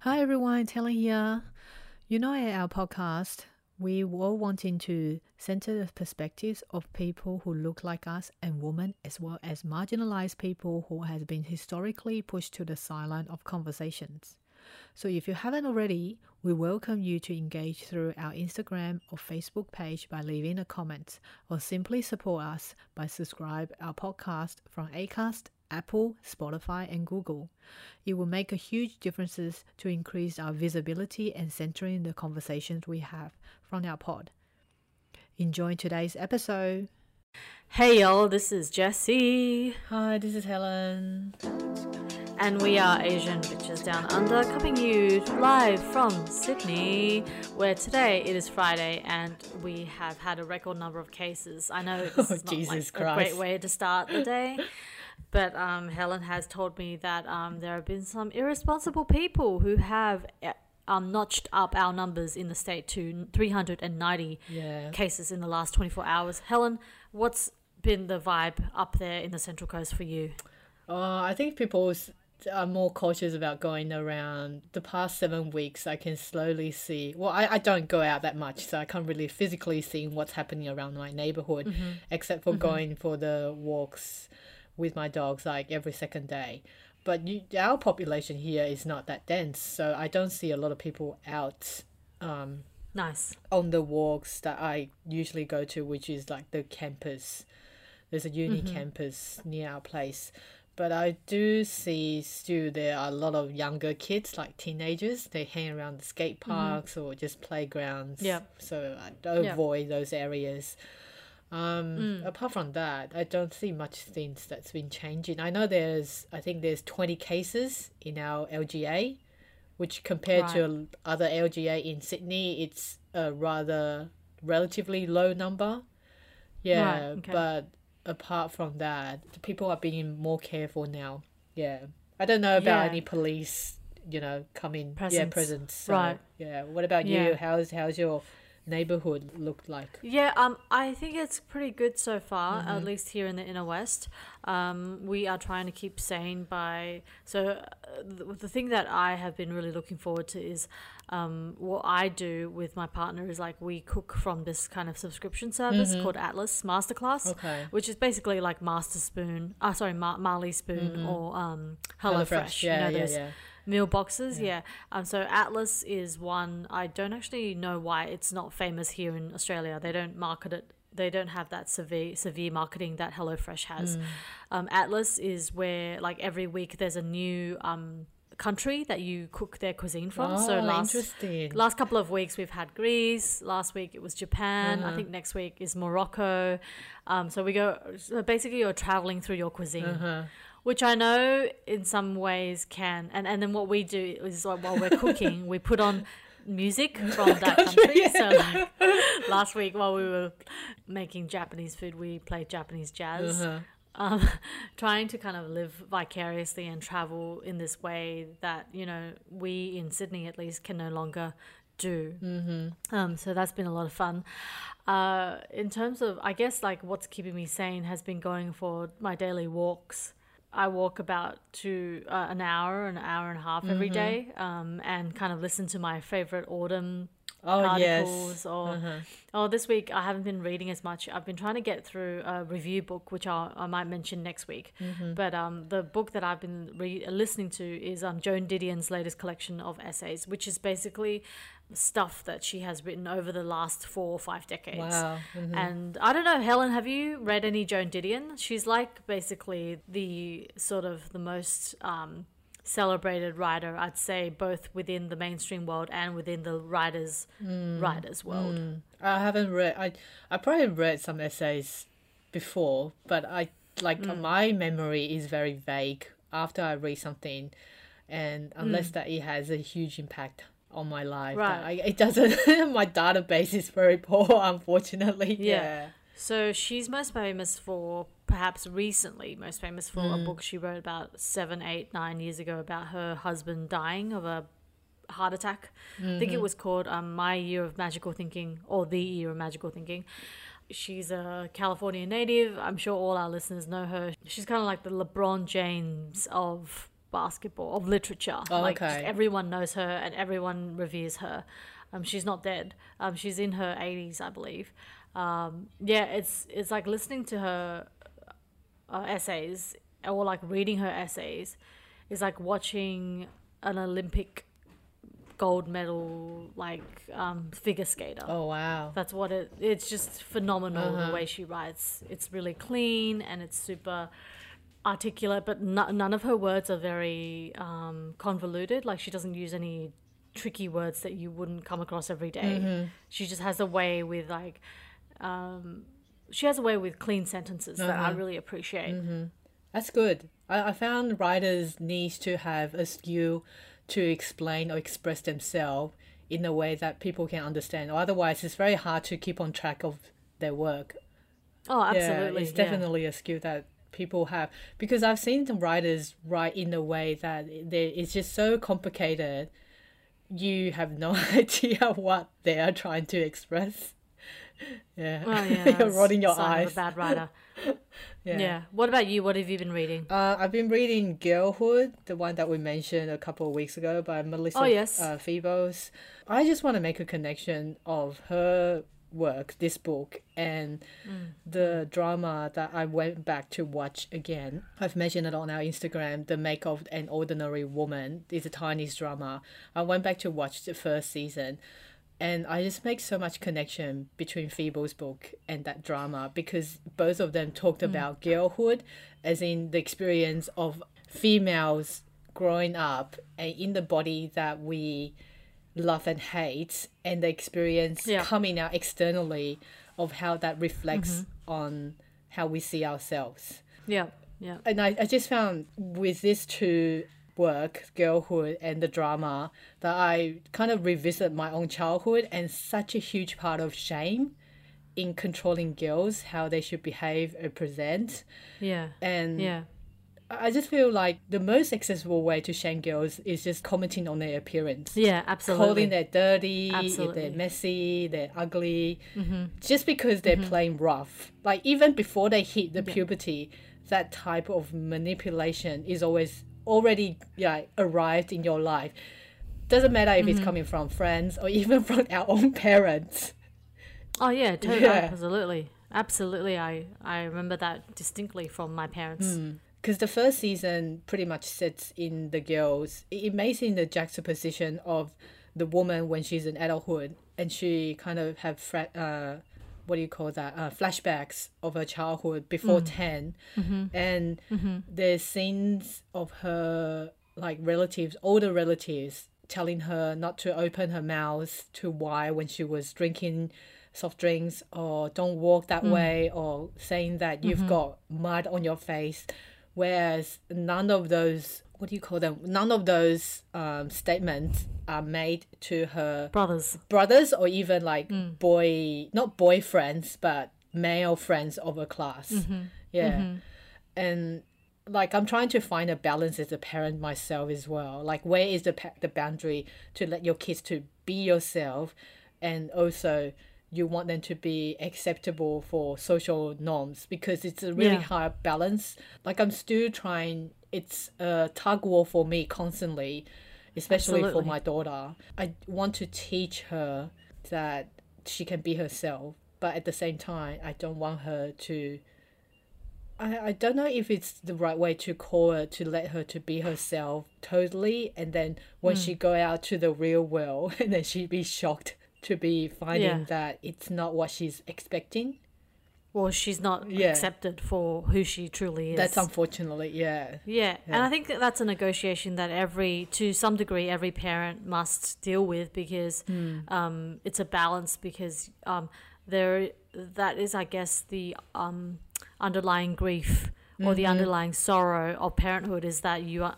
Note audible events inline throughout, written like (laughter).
Hi everyone, Taylor here. You know, at our podcast, we were wanting to center the perspectives of people who look like us and women, as well as marginalized people who has been historically pushed to the sideline of conversations. So if you haven't already, we welcome you to engage through our Instagram or Facebook page by leaving a comment or simply support us by subscribe our podcast from Acast, Apple, Spotify, and Google. It will make a huge differences to increase our visibility and centering the conversations we have from our pod. Enjoy today's episode. Hey y'all, this is Jessie. Hi, this is Helen. And we are Asian Bitches Down Under, coming to you live from Sydney, where today it is Friday and we have had a record number of cases. I know this (laughs) Oh, not Jesus like a great way to start the day, but um, Helen has told me that um, there have been some irresponsible people who have uh, um, notched up our numbers in the state to 390 Yeah. cases in the last 24 hours. Helen, what's been the vibe up there in the Central Coast for you? Uh, I think people are more cautious about going around. The past seven weeks, I can slowly see. Well, I, I don't go out that much, so I can't really physically see what's happening around my neighborhood, except for going for the walks with my dogs like every second day. But you, our population here is not that dense, so I don't see a lot of people out um, Nice. on the walks that I usually go to, which is like the campus. There's a uni campus near our place. But I do see still there are a lot of younger kids, like teenagers. They hang around the skate parks or just playgrounds. Yeah. So I don't avoid those areas. Um, Apart from that, I don't see much things that's been changing. I know there's, I think there's 20 cases in our LGA, which compared to other LGA in Sydney, it's a rather relatively low number. Yeah, okay. but apart from that, the people are being more careful now. Yeah, I don't know about Yeah. any police, you know, coming. Yeah, Presence. presence. So, Right. Yeah. What about Yeah. you? How's how's your neighborhood looked like? Yeah, um, I think it's pretty good so far, Mm-hmm. at least here in the inner west. Um, we are trying to keep sane by. So, uh, the, the thing that I have been really looking forward to is um, what I do with my partner is like we cook from this kind of subscription service called Atlas Masterclass, Mm-hmm. Okay. which is basically like Master Spoon, uh, sorry, Mar- Marley Spoon or um, Hello, Fresh. Mm-hmm. Yeah, you know, yeah, yeah. Meal boxes yeah, um so atlas is one i don't actually know why it's not famous here in australia they don't market it they don't have that severe severe marketing that HelloFresh has. Um, Atlas is where like every week there's a new um, country that you cook their cuisine from. so Oh, last interesting. last couple of weeks we've had Greece. Last week it was Japan. Uh-huh. I think next week is Morocco. Um, so we go. So basically, you're traveling through your cuisine Uh-huh. Which I know in some ways can. And, and then what we do is like while we're cooking, we put on music from that country. So like last week while we were making Japanese food, we played Japanese jazz. Uh-huh. Um, (laughs) trying to kind of live vicariously and travel in this way that you know we in Sydney at least can no longer do. Mm-hmm. Um, so that's been a lot of fun. Uh, in terms of, I guess, like what's keeping me sane has been going for my daily walks. I walk about to uh, an hour, an hour and a half every day, um, and kind of listen to my favorite autumn Oh articles yes. or Uh-huh. oh this week I haven't been reading as much. I've been trying to get through a review book which I'll, I might mention next week. Mm-hmm. But um, the book that I've been re- listening to is um, Joan Didion's latest collection of essays, which is basically stuff that she has written over the last four or five decades. Wow. Mhm. And I don't know, Helen, have you read any Joan Didion? She's like basically the sort of the most um, celebrated writer, I'd say, both within the mainstream world and within the writers writers world. Mm. I haven't read. I I probably read some essays before, but I like Mm. my memory is very vague after I read something, and unless that it has a huge impact on my life, Mm. Right. I, it doesn't. (laughs) my database is very poor, (laughs) unfortunately. Yeah. Yeah. So she's most famous for, perhaps recently, most famous for a book she wrote about seven, eight, nine years ago about her husband dying of a heart attack. I think it was called um, My Year of Magical Thinking or The Year of Magical Thinking. She's a California native. I'm sure all our listeners know her. She's kind of like the LeBron James of basketball of literature. Oh, like okay. everyone knows her and everyone reveres her. Um, she's not dead. Um, she's in her 80s, I believe. Um, yeah, it's it's like listening to her uh, essays or like reading her essays is like watching an Olympic gold medal like um, figure skater. Oh wow. That's what it. It's just phenomenal Uh-huh. the way she writes. It's really clean and it's super articulate, but no, none of her words are very um, convoluted. Like she doesn't use any tricky words that you wouldn't come across every day. Mm-hmm. She just has a way with like. Um, she has a way with clean sentences that I Uh-huh. really appreciate. That's good. I, I found writers need to have a skill to explain or express themselves in a way that people can understand. Or otherwise, it's very hard to keep on track of their work. Oh, absolutely. Yeah, it's yeah. definitely a skill that people have because I've seen some writers write in a way that it's just so complicated. You have no (laughs) idea what they are trying to express. (laughs) Yeah, Oh, yeah, (laughs) you're rolling your eyes. a bad writer. Yeah. yeah. What about you? What have you been reading? Uh, I've been reading Girlhood, the one that we mentioned a couple of weeks ago by Melissa Oh, yes. uh, Febos. I just want to make a connection of her work, this book, and Mm. the drama that I went back to watch again. I've mentioned it on our Instagram, The Make of an Ordinary Woman. is a Chinese drama. I went back to watch the first season. And I just make so much connection between Phoebe's book and that drama because both of them talked about girlhood, as in the experience of females growing up and in the body that we love and hate, and the experience Yeah. coming out externally of how that reflects mm-hmm. on how we see ourselves Yeah. Yeah. and I, I just found with these two work girlhood and the drama that i kind of revisit my own childhood and such a huge part of shame in controlling girls how they should behave or present Yeah. and Yeah. I just feel like the most accessible way to shame girls is just commenting on their appearance Yeah. Absolutely. calling they're dirty, Absolutely. they're messy, they're ugly, mm-hmm. just because they're mm-hmm. playing rough. Like even before they hit the puberty, that type of manipulation is always already yeah arrived in your life. Doesn't matter if it's mm-hmm. coming from friends or (laughs) even from our own parents. Oh yeah, totally, Yeah. absolutely, absolutely. I I remember that distinctly from my parents. Hmm. Because the first season pretty much sits in the girls. It makes in the juxtaposition of the woman when she's in adulthood and she kind of have fra- uh, what do you call that uh, flashbacks of her childhood before mm. 10 mm-hmm. and mm-hmm. there's scenes of her like relatives older relatives telling her not to open her mouth to why when she was drinking soft drinks or don't walk that mm. way or saying that you've mm-hmm. got mud on your face whereas none of those what do you call them none of those um, statements are made to her Brothers. brothers or even like Mm. boy not boyfriends but male friends of a class Mm-hmm. yeah and like i'm trying to find a balance as a parent myself as well like where is the pa- the boundary to let your kids to be yourself and also you want them to be acceptable for social norms because it's a really Yeah. hard balance like i'm still trying it's a tug war for me constantly especially for my daughter i want to teach her that she can be herself but at the same time i don't want her to I, I don't know if it's the right way to call it to let her to be herself totally and then when Hmm. she go out to the real world (laughs) and then she'd be shocked to be finding Yeah. that it's not what she's expecting Well, she's not Yeah. accepted for who she truly is. that's unfortunately yeah Yeah, and I think that that's a negotiation that every, to some degree, every parent must deal with because um, it's a balance. Because um, there, that is, I guess, the um, underlying grief or the underlying sorrow of parenthood is that you are,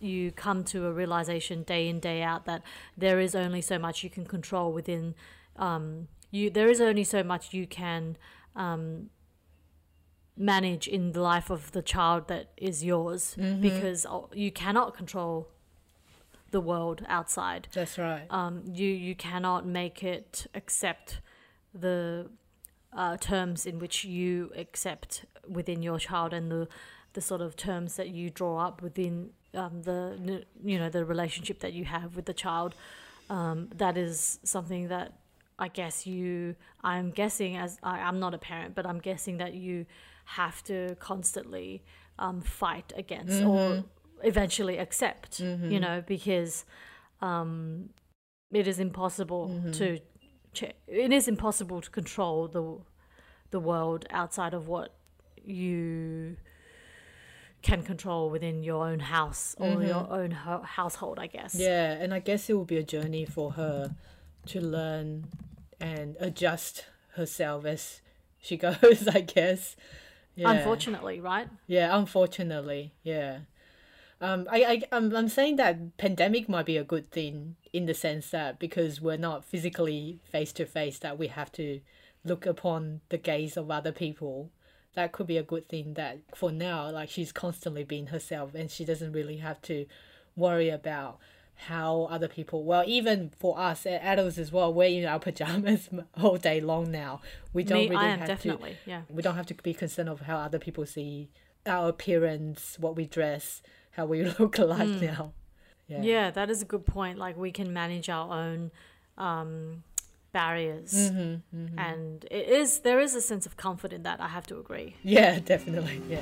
you come to a realization day in day out that there is only so much you can control within um, you. There is only so much you can. Um, manage in the life of the child that is yours because uh, you cannot control the world outside. that's right Um, you you cannot make it accept the uh, terms in which you accept within your child and the the sort of terms that you draw up within um, the you know the relationship that you have with the child. Um, that is something that I guess you. I'm guessing as I, I'm not a parent, but I'm guessing that you have to constantly um, fight against or eventually accept. You know because um, it is impossible to. It is impossible to control the the world outside of what you can control within your own house or mm-hmm. your own ho- household, I guess. Yeah, and I guess it will be a journey for her to learn and adjust herself as she (laughs) goes, I guess. Yeah. Unfortunately, right? Yeah, unfortunately, yeah. Um, I, I, I'm, I'm saying that pandemic might be a good thing in the sense that because we're not physically face to face, that we have to look upon the gaze of other people. That could be a good thing. That for now, like she's constantly being herself, and she doesn't really have to worry about how other people. Well, even for us adults as well, we're in our (laughs) pajamas all day long now. We don't Me, really have definitely, to yeah. we don't have to be concerned of how other people see our appearance, what we dress, how we (laughs) look like now. Yeah. Yeah, that is a good point. Like we can manage our own um, barriers, Mm-hmm, and it is there is a sense of comfort in that. I have to agree. Yeah, (laughs) definitely. Yeah.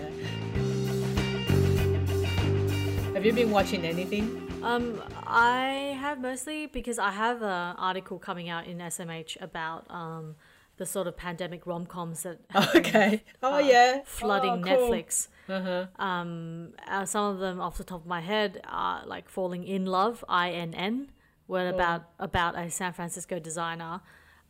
Have you been watching anything? Um, I have mostly because I have an article coming out in SMH about um, the sort of pandemic rom coms that (laughs) have been Okay. Oh yeah. flooding Oh, cool. Netflix. Uh-huh. Um, uh, some of them, off the top of my head, are like "Falling Inn Love" I N N, N N), were Oh. about about a San Francisco designer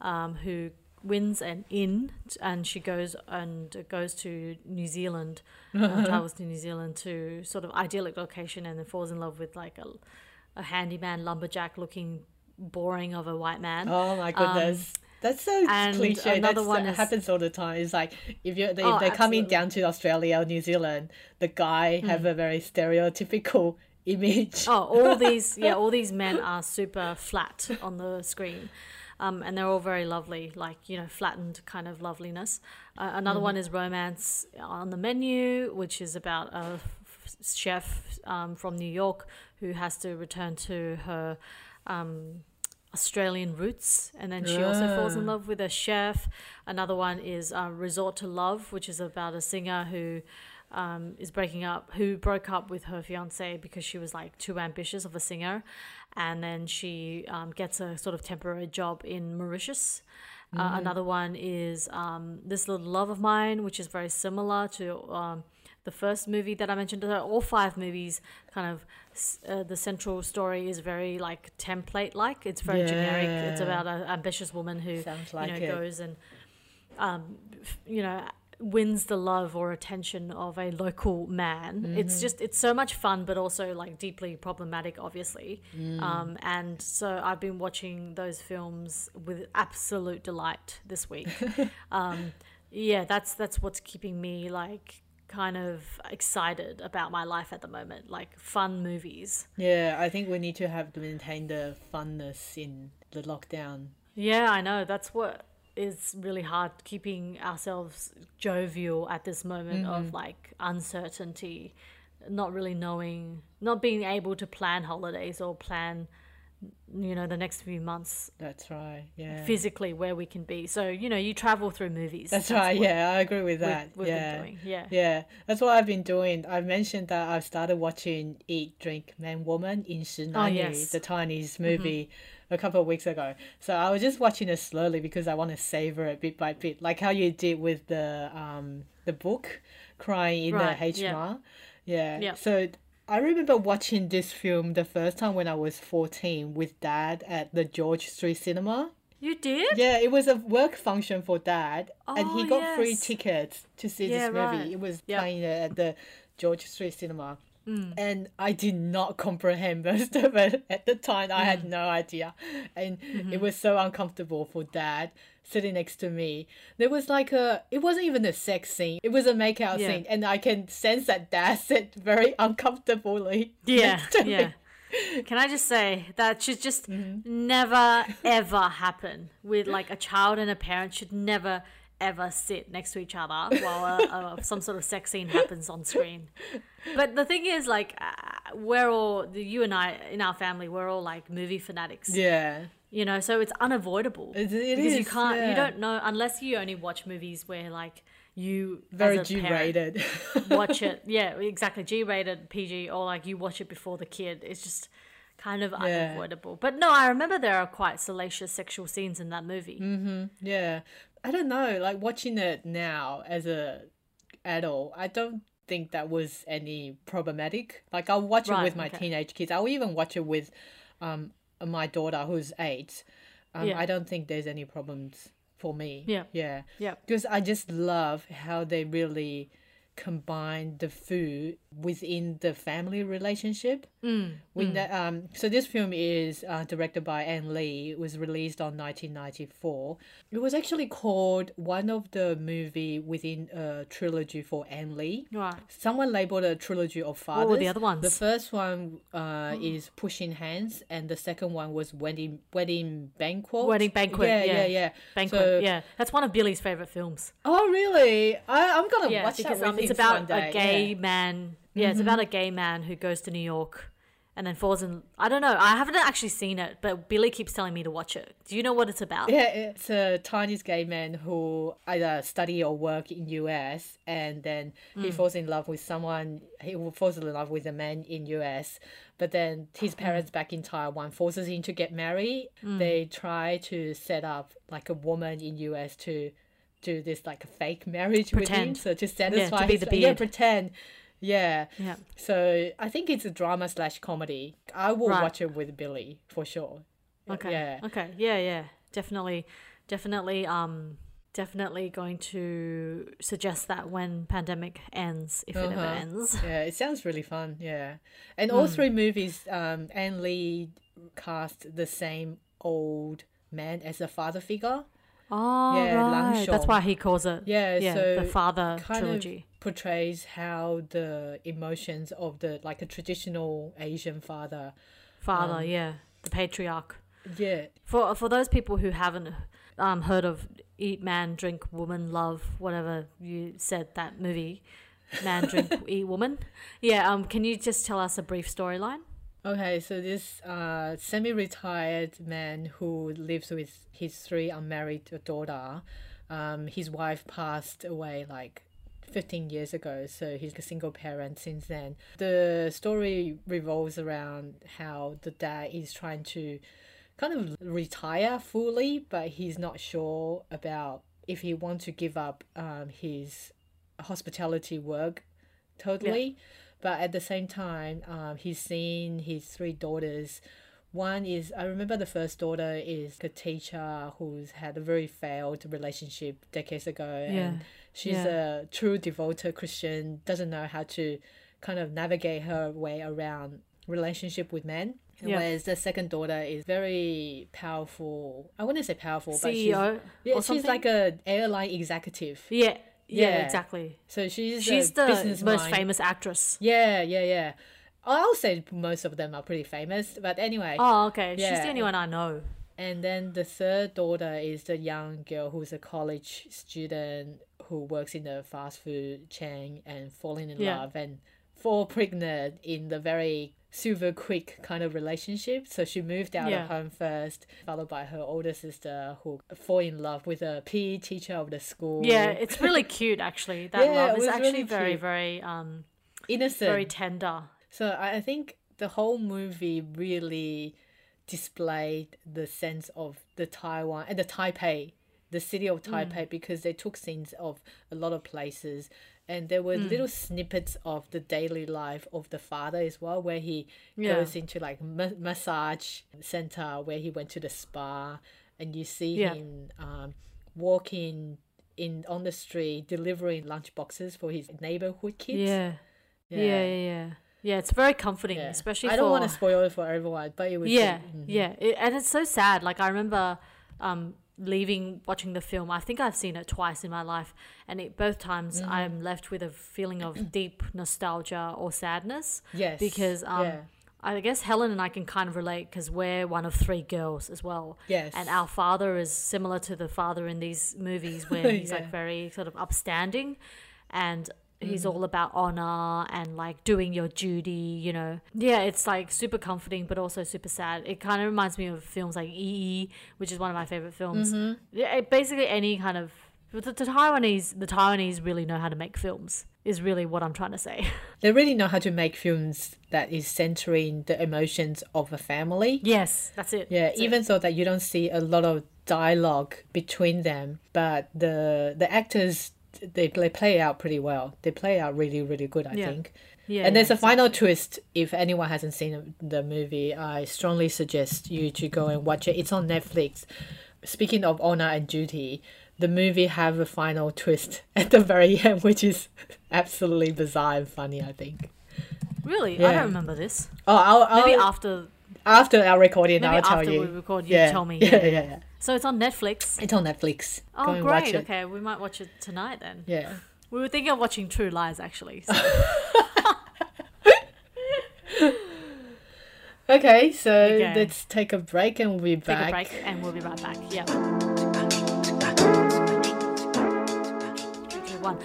um, who wins an inn, and she goes and goes to New Zealand, uh, travels to New Zealand to sort of idyllic location, and then falls in love with like a, a handyman lumberjack looking boring of a white man. Oh my goodness. That's so and cliche. another That's, one that is- happens all the time. It's like if you if Oh, they're coming down to Australia or New Zealand, the guy have a very stereotypical (laughs) image. Oh, all (laughs) these, yeah, all these men are super flat on the screen. Um, and they're all very lovely, like, you know, flattened kind of loveliness. Uh, another one is Romance on the Menu, which is about a f- chef um, from New York who has to return to her um, Australian roots. And then she also falls in Ah. love with a chef. Another one is uh, Resort to Love, which is about a singer who um, is breaking up, who broke up with her fiance because she was like too ambitious of a singer, and then she um, gets a sort of temporary job in Mauritius. Uh, another one is um, this little love of mine, which is very similar to um, the first movie that I mentioned. All five movies, kind of, uh, the central story is very like template like. It's very generic. It's about an ambitious woman who Sounds you know it. goes and um, you know wins the love or attention of a local man Mm-hmm. it's just it's so much fun but also like deeply problematic obviously Mm. um, and so i've been watching those films with absolute delight this week (laughs) um, yeah that's that's what's keeping me like kind of excited about my life at the moment like fun movies Yeah, I think we need to have to maintain the funness in the lockdown. Yeah, I know. That's what is really hard keeping ourselves jovial at this moment of mm-hmm. like uncertainty, not really knowing, not being able to plan holidays or plan, you know, the next few months That's right. Yeah. physically where we can be. So, you know, you travel through movies. That's, right. Yeah, I agree with We've, that. we've yeah. been doing. Yeah. Yeah, that's what I've been doing. I mentioned that I've started watching Eat, Drink, Man, Woman in Shinani, Oh, yes. Mm-hmm. the Chinese movie, a couple of weeks ago. So I was just watching it slowly because I want to savor it bit by bit, like how you did with the um the book, Crying in Right, the yeah. H Mart. Yeah. Yeah. So I remember watching this film the first time when I was 14 with dad at the George Street Cinema. You did? Yeah, it was a work function for dad, and he Oh, got free tickets to see Yeah, this movie. right. It was playing at the George Street Cinema. Mm. And I did not comprehend (laughs) most of it at the time. I Mm. had no idea. And Mm-hmm. it was so uncomfortable for dad sitting next to me. There was like a, it wasn't even a sex scene, it was a makeout Yeah. scene. And I can sense that dad (laughs) sat very uncomfortably. (laughs) Yeah, to me. yeah. Can I just say that should just Mm-hmm. never ever happen with like a child and a parent should never ever sit next to each other while a, a, (laughs) some sort of sex scene happens on screen. But the thing is, like, uh, we're all the you and I in our family we're all like movie fanatics. Yeah. You know, so it's unavoidable. It- it because you can't yeah. you don't know unless you only watch movies where like you Very G rated. (laughs) watch it. (laughs) Yeah, exactly. G rated, PG, or like you watch it before the kid. It's just kind of unavoidable. But no, I remember there are quite salacious sexual scenes in that movie. Mm. yeah. I don't know. Like watching it now as a adult, I don't think that was any problematic. Like I'll watch it with my okay. teenage kids. I'll even watch it with um my daughter who's eight. Um, Yeah. I don't think there's any problems for me. Yeah. Yeah. Yeah. Because I just love how they really combine the food within the family relationship. Mm, When the, um, so this film is uh, directed by Ang Lee. It was released on 1994. It was actually called one of the movie within a trilogy for Ang Lee. Right. Someone labeled a trilogy of fathers. What were the other ones? The first one uh, is Pushing Hands, and the second one was Wedding Wedding Banquet. Wedding Banquet, Yeah, yeah. yeah, yeah. Banquet. So- yeah, that's one of Billy's favorite films. Oh, really? I, I'm gonna Yeah, watch that with it's about a gay yeah. Mm-hmm. man. Yeah, it's about a gay man who goes to New York and then falls in. I don't know. I haven't actually seen it, but Billy keeps telling me to watch it. Do you know what it's about? Yeah, it's a Chinese gay man who either study or work in US, and then he Mm. falls in love with someone. He falls in love with a man in US, but then Mm. his parents back in Taiwan forces him to get married. Mm. They try to set up like a woman in US to do this like a fake marriage with him, Pretend. so to satisfy be his- the yeah beard. pretend. Yeah. Yeah. So I think it's a drama slash comedy. I will Right. watch it with Billy for sure. Okay. Yeah. Okay. Yeah. Yeah. Definitely. Definitely. Um. Definitely going to suggest that when pandemic ends, if it ever Uh-huh. ends. (laughs) Yeah, it sounds really fun. Yeah, and all three movies, um, Ang Lee cast the same old man as a father figure. Oh, Yeah, right. That's why he calls it. Yeah, Yeah. so the father kind trilogy. of portrays how the emotions of the like a traditional Asian father. Father. um, yeah. The patriarch. Yeah, For for those people who haven't um, heard of Eat Man, Drink Woman, Love, whatever you said that movie, Man, Drink, (laughs) Eat Woman. Yeah. Um. Can you just tell us a brief storyline? Okay, so this uh, semi-retired man who lives with his three unmarried daughter, um, his wife passed away like 15 years ago, so he's a single parent since then. The story revolves around how the dad is trying to kind of retire fully, but he's not sure about if he wants to give up um, his hospitality work totally. But at the same time, um, he's seen his three daughters. One is, I remember the first daughter is a teacher who's had a very failed relationship decades ago. Yeah. And she's a true devoted Christian, doesn't know how to kind of navigate her way around relationship with men. Yeah. Whereas the second daughter is very powerful. I wouldn't say powerful, but she's, CEO yeah, she's like a airline executive. Yeah. Yeah. Yeah. Exactly. So she's She's the most mind. famous actress. Yeah, yeah, yeah. I'll say most of them are pretty famous, but anyway. Oh, okay. She's the only one I know. And then the third daughter is the young girl who's a college student who works in a fast food chain and falling in Yeah. love and fall pregnant in the very super quick kind of relationship. So she moved out Yeah. of home first, followed by her older sister who fall in love with a PE teacher of the school. Yeah, it's really cute actually. (laughs) That Yeah, love is actually really very, very um innocent. very tender. So I I think the whole movie really displayed the sense of the Taiwan and the Taipei, the city of Taipei, because they took scenes of a lot of places, and there were little snippets of the daily life of the father as well, where he Yeah. goes into like ma- massage center, where he went to the spa, and you see Yeah. him um, walking in on the street delivering lunch boxes for his neighborhood kids. Yeah. Yeah, yeah, yeah. Yeah, it's very comforting, Yeah. especially I don't for want to spoil it for everyone, but it was yeah, mhm. yeah, It- and it's so sad. Like I remember um, leaving watching the film. I think I've seen it twice in my life, and it, both times Mm-hmm. I'm left with a feeling of (clears throat) deep nostalgia or sadness. yes because um, yeah. I guess Helen and I can kind of relate because we're one of three girls as well. Yes. And our father is similar to the father in these movies (laughs) where he's Yeah. like very sort of upstanding and he's mm. all about honor and like doing your duty, you know. Yeah, it's like super comforting but also super sad. It kind of reminds me of films like Yi Yi, which is one of my favorite films. Mm-hmm. Yeah, basically any kind of the, the Taiwanese the Taiwanese really know how to make films. Is really what I'm trying to say. (laughs) They really know how to make films that is centering the emotions of a family. yes, that's it. Yeah, That's it. even though that you don't see a lot of dialogue between them, but the the actors they play play out pretty well. They play out really really good, I Yeah. think. yeah, and there's yeah, a final twist. If anyone hasn't seen the movie, I strongly suggest you to go and watch it. It's on Netflix. Speaking of honor and duty, the movie have a final twist (laughs) at the very end, which is (laughs) absolutely bizarre and funny. I think. Really, I don't remember this. Oh, I'll, I'll Maybe after after our recording, maybe I'll tell you. after you. we record, you yeah, tell me. (laughs) Yeah, yeah, yeah. So it's on Netflix. It's on Netflix. Oh, go and watch great. it. Okay, we might watch it tonight then. Yeah. We were thinking of watching True Lies actually. So. (laughs) Okay, so Okay. let's take a break and we'll be back. Take back. a break and we'll be right back. Yeah. Three, two, one.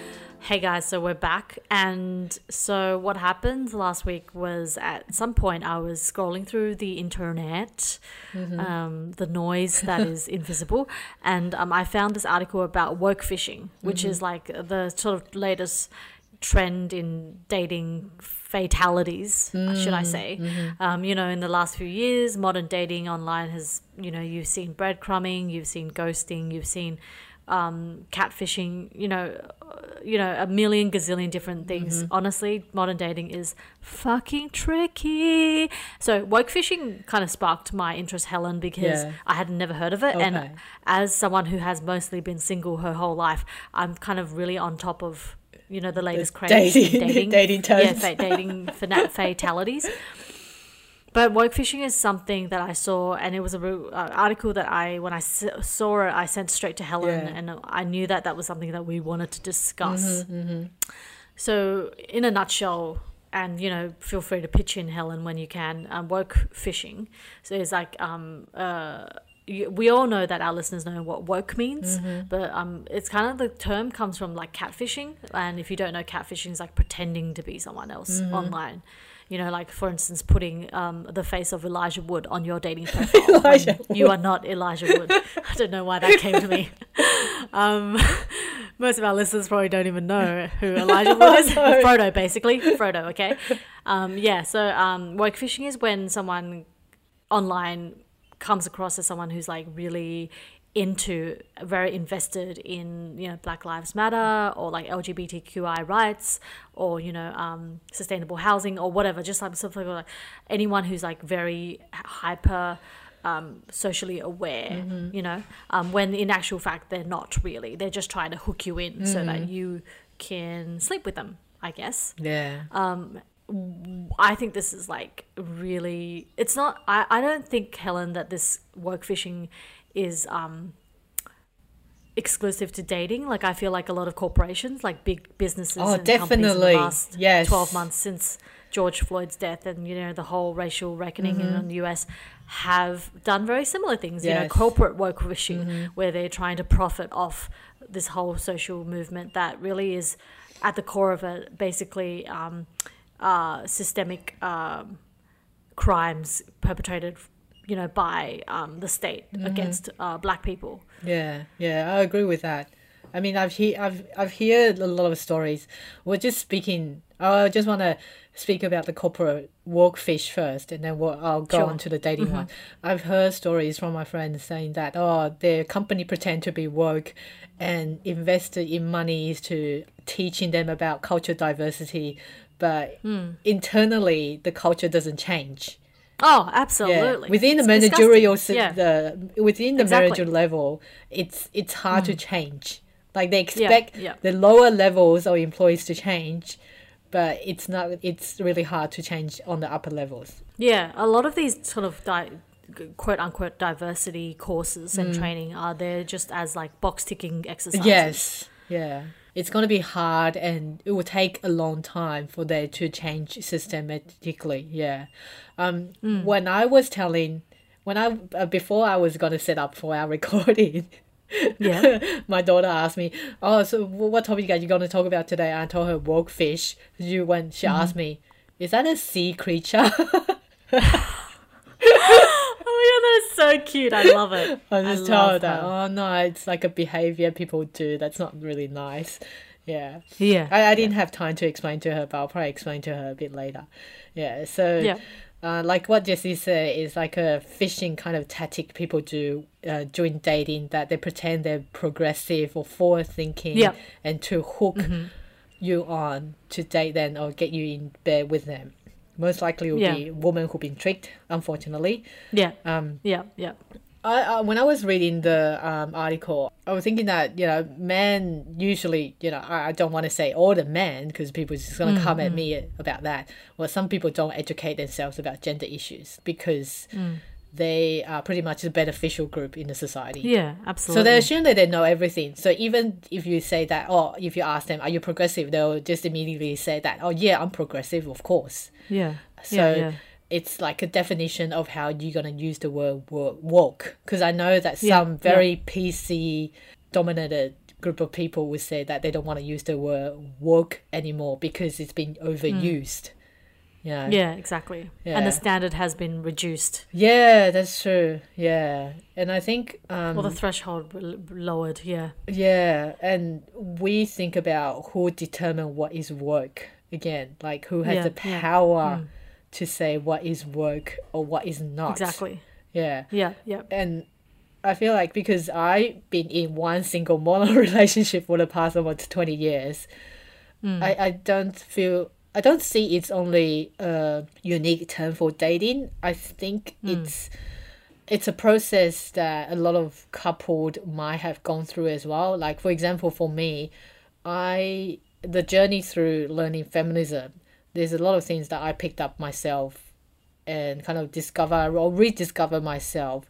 Hey guys, so we're back. And so what happened last week was at some point I was scrolling through the internet, um, the noise that is (laughs) invisible, and um, I found this article about woke fishing, which is like the sort of latest trend in dating fatalities, should I say. Um, you know, in the last few years, modern dating online has, you know, you've seen breadcrumbing, you've seen ghosting, you've seen um, catfishing, you know, you know, a million gazillion different things. Honestly, modern dating is fucking tricky. So woke fishing kind of sparked my interest, Helen, because Yeah. I had never heard of it, Okay. and as someone who has mostly been single her whole life, I'm kind of really on top of you know the latest craze dating- in (laughs) dating, dating yeah, fa- dating fana- (laughs) fatalities. But woke fishing is something that I saw, and it was a uh, article that I, when I s- saw it, I sent straight to Helen, Yeah. and I knew that that was something that we wanted to discuss. Mm-hmm, So, in a nutshell, and you know, feel free to pitch in Helen when you can. Um, woke fishing. So it's like um, uh, we all know that our listeners know what woke means, Mm-hmm. but um, it's kind of the term comes from like catfishing, and if you don't know, catfishing is like pretending to be someone else Mm-hmm. online. You know, like for instance, putting um, the face of Elijah Wood on your dating (laughs) profile. Elijah you are not Elijah Wood. I don't know why that came to me. (laughs) Um, most of our listeners probably don't even know who (laughs) Elijah Wood is. No. Frodo, basically. Frodo, okay? Um, yeah, so um, woke fishing is when someone online comes across as someone who's like really into very invested in you know black lives matter or like lgbtqi rights or you know um, sustainable housing or whatever just like something like anyone who's like very hyper um, socially aware you know um, when in actual fact they're not really. They're just trying to hook you in so that you can sleep with them i guess. Yeah. um I think this is like really it's not I, I don't think Helen that this work fishing is um exclusive to dating like I feel like a lot of corporations like big businesses Oh, and companies in definitely. the last Yes. 12 months since George Floyd's death and you know the whole racial reckoning in the US have done very similar things you know Yes. corporate work fishing where they're trying to profit off this whole social movement that really is at the core of it basically um, uh, systemic um, crimes perpetrated you know by um, the state against uh, black people Yeah, yeah, I agree with that. I mean, I've he I've I've heard a lot of stories. We're just speaking. I just want to speak about the corporate work fish first, and then we'll, I'll go Sure. on to the dating one. I've heard stories from my friends saying that oh, their company pretend to be woke, and invested in monies to teaching them about culture diversity, but internally the culture doesn't change. Oh Yeah, absolutely within the It's disgusting. managerial si- yeah the within the Exactly. managerial level, it's it's hard to mm. change. Like they expect yeah. the lower levels of employees to change, but it's not. It's really hard to change on the upper levels. Yeah, a lot of these sort of di- quote unquote diversity courses and mm. training are there just as like box ticking exercises. Yes, yeah. It's going to be hard, and it will take a long time for they to change systematically. Yeah. Um, when I was telling, when I uh, before I was going to set up for our (laughs) recording, Yeah. (laughs) my daughter asked me, "Oh, so what topic are you going to talk about today?" I told her woke fish. You when she asked me, "Is that a sea creature?" (laughs) oh my god, that is so cute. I love it. (laughs) I just I tell her that. Oh no, it's like a behavior people do. That's not really nice. Yeah, Yeah. I, I didn't have time to explain to her, but I'll probably explain to her a bit later. Yeah, so Yeah. uh, like what Jessie said is like a fishing kind of tactic people do uh, during dating that they pretend they're progressive or forward thinking Yeah. and to hook you on to date them or get you in bed with them. Most likely will Yeah. be women who've been tricked, unfortunately. Yeah. Um, Yeah. Yeah. I, uh, when I was reading the um, article, I was thinking that you know, men usually, you know, I, I don't want to say all the men because people are just gonna come at me about that. Well, some people don't educate themselves about gender issues because they are pretty much a beneficial group in the society. Yeah. Absolutely. So they assume that they know everything. So even if you say that, oh, if you ask them, are you progressive? They'll just immediately say that, oh yeah, I'm progressive, of course. yeah. So yeah. Yeah. it's like a definition of how you're gonna use the word wo- woke. Because I know that Yeah, some very PC dominated group of people would say that they don't want to use the word woke anymore because it's been hmm. overused. Yeah. Yeah. Exactly. And the standard has been reduced, Yeah, that's true. Yeah, and I think um, or the threshold lowered. Yeah. Yeah, and we think about who determine what is work again, like who has Yeah, the yeah. power to say what is work or what is not. Exactly. Yeah, Yeah. Yeah. and I feel like because I've been in one single mono (laughs) relationship for the past almost twenty years, I I don't feel. I don't see it's only a unique term for dating. I think hmm. it's it's a process that a lot of coupled might have gone through as well. Like for example, for me, I the journey through learning feminism. There's a lot of things that I picked up myself, and kind of discover or rediscover myself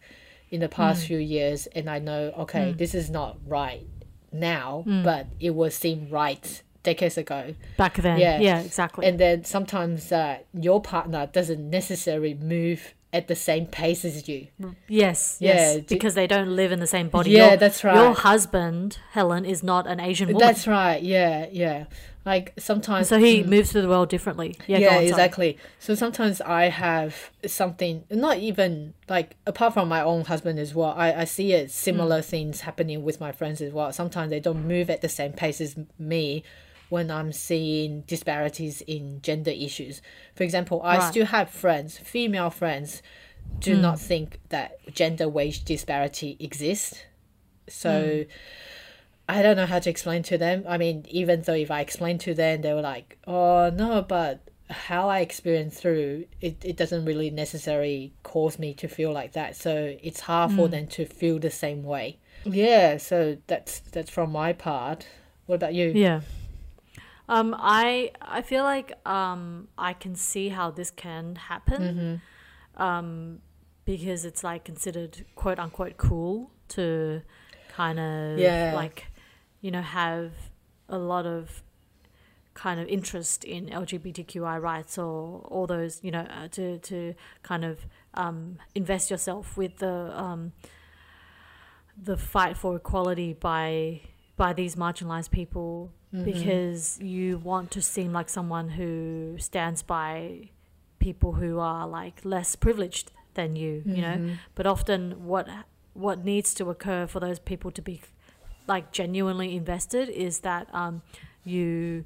in the past hmm. few years. And I know, okay, hmm. this is not right now, but it will seem right decades ago. Back then. Yeah. Yeah. exactly. And then sometimes uh, your partner doesn't necessarily move at the same pace as you. yes. Yeah, Yes. do- because they don't live in the same body. Yeah, Your- that's Your husband, Helen, is not an Asian woman. That's right. Yeah, yeah. Like sometimes. so he moves through the world differently. Yeah. yeah, on, exactly. So sometimes I have something, not even like apart from my own husband as well. I, I see it similar things happening with my friends as well. Sometimes they don't move at the same pace as me when I'm seeing disparities in gender issues. For example, I Right. still have friends, female friends, do mm. not think that gender wage disparity exists. So mm. I don't know how to explain to them. I mean, even though if I explain to them, they were like, "Oh no," but how I experience through it, it doesn't really necessarily cause me to feel like that. So it's hard for mm. them to feel the same way. Yeah. So that's that's from my part. What about you? Yeah. Um, I I feel like um I can see how this can happen. Mm-hmm. Um, because it's like considered quote unquote cool to kind of Yeah. like you know have a lot of kind of interest in LGBTQI rights or all those you know uh, to to kind of um, invest yourself with the um, the fight for equality by by these marginalized people because you want to seem like someone who stands by people who are like less privileged than you you know? But often what what needs to occur for those people to be like genuinely invested is that um, you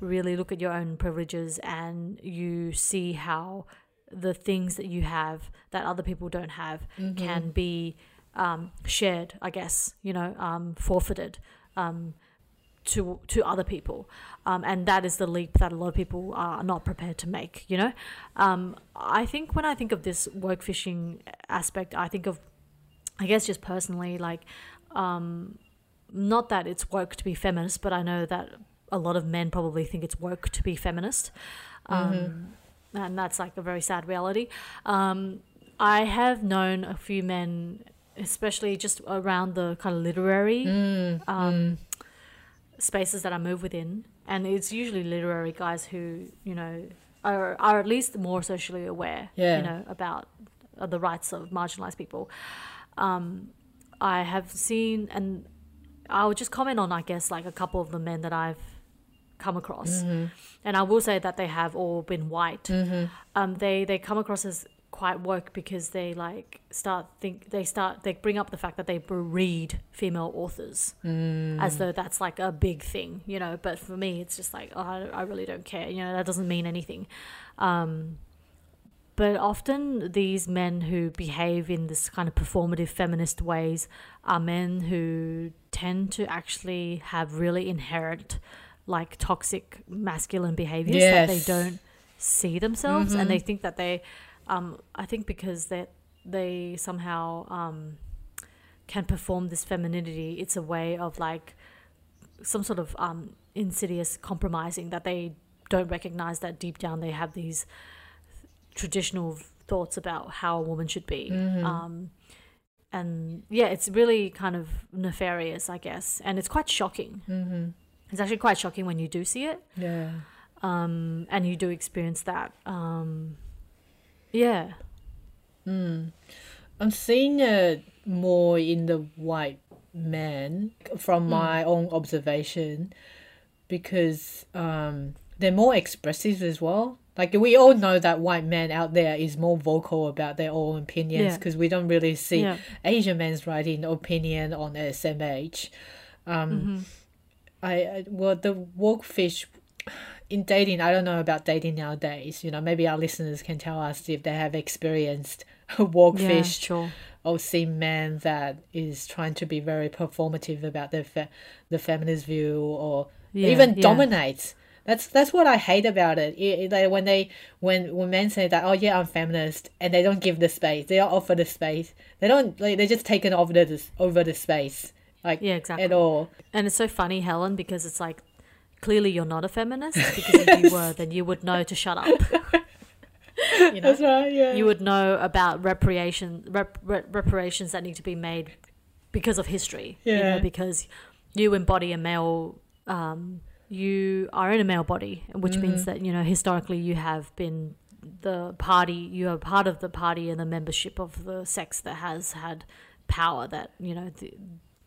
really look at your own privileges and you see how the things that you have that other people don't have can be um, shared, I guess, you know, um, forfeited. Um, to to other people, um, and that is the leap that a lot of people are not prepared to make. You know, um, I think when I think of this work fishing aspect, I think of, I guess, just personally, like, um, not that it's woke to be feminist, but I know that a lot of men probably think it's woke to be feminist. Um, And that's like a very sad reality. Um, I have known a few men, especially just around the kind of literary um, spaces that I move within. And it's usually literary guys who, you know, are, are at least more socially aware, Yeah. you know, about the rights of marginalized people. Um, I have seen, and I'll just comment on, I guess, like a couple of the men that I've come across, and I will say that they have all been white. Um, they they come across as quite woke because they like start think they start they bring up the fact that they read female authors as though that's like a big thing, you know. But for me, it's just like oh, I, I really don't care, you know. That doesn't mean anything. Um, but often these men who behave in this kind of performative feminist ways are men who tend to actually have really inherent like toxic masculine behaviors that they don't see themselves and they think that they um i think because that they somehow um can perform this femininity it's a way of like some sort of um insidious compromising that they don't recognize that deep down they have these traditional thoughts about how a woman should be um and yeah it's really kind of nefarious i guess and it's quite shocking Mm-hmm. it's actually quite shocking when you do see it Yeah. um, and you do experience that. Um, yeah, Mm. I'm seeing it more in the white men from my own observation because um, they're more expressive as well. Like we all know that white men out there is more vocal about their own opinions Yeah. because we don't really see yeah, Asian men's writing opinion on SMH. Um, hmm I, I well the wokefish in dating. I don't know about dating nowadays. You know, maybe our listeners can tell us if they have experienced a yeah, wokefish sure. or seen man that is trying to be very performative about the fe- the feminist view or Yeah, even yeah. dominates. That's that's what I hate about it. It- it- like when they when when men say that oh yeah I'm feminist and they don't give the space, they don't offer the space. They don't like they just taken over the over the space like Yeah, exactly. at all. And it's so funny, Helen, because it's like clearly you're not a feminist. Because if you were, then you would know to shut up. (laughs) you know, That's right. Yeah. you would know about reparation rep, rep, reparations that need to be made because of history. You Yeah. know, because you embody a male. Um, you are in a male body, which means Mm-hmm. that you know historically you have been the party. You are part of the party and the membership of the sex that has had power that you know the,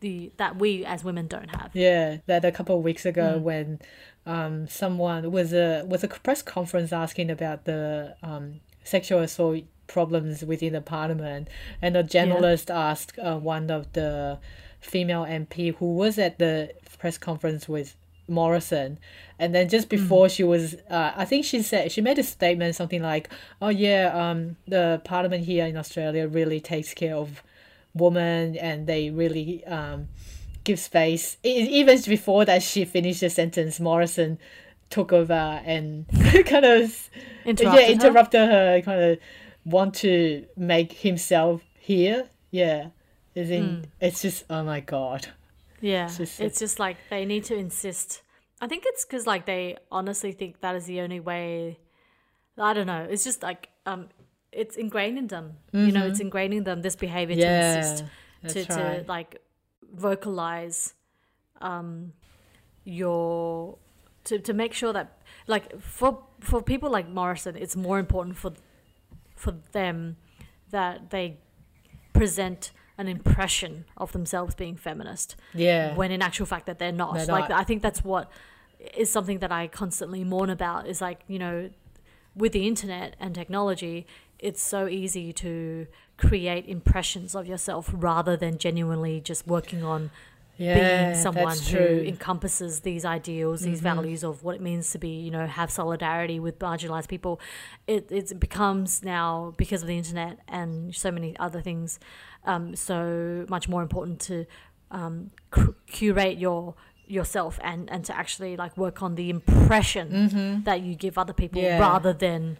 the that we as women don't have. Yeah, that a couple of weeks ago Mm. when um someone was a was a press conference asking about the um sexual assault problems within the parliament, and a journalist asked uh, one of the female MP who was at the press conference with Morrison, and then just before she was, uh, I think she said she made a statement something like, "Oh yeah, um, the parliament here in Australia really takes care of women, and they really um." give space. Even before that, she finished the sentence. Morrison took over and (laughs) kind of Interrupted yeah her? interrupted her. Kind of want to make himself hear. Yeah, Hmm. in it's just oh my god. Yeah, It's just- it's just like they need to insist. I think it's because like they honestly think that is the only way. I don't know. It's just like um, it's ingrained in them. You know, it's ingrained in them this behavior to Yeah, insist that's to, right. to like vocalize um your to, to make sure that like for for people like Morrison it's more important for for them that they present an impression of themselves being feminist yeah, when in actual fact that they're not. They're like not. I think that's what is something that I constantly mourn about is like, you know, with the internet and technology, it's so easy to create impressions of yourself rather than genuinely just working on yeah, being someone who. Mm-hmm. encompasses these ideals, these values of what it means to be, you know, have solidarity with marginalized people. It it becomes now because of the internet and so many other things, um, so much more important to um, cu- curate your yourself and and to actually like work on the impression that you give other people Mm-hmm. Yeah. rather than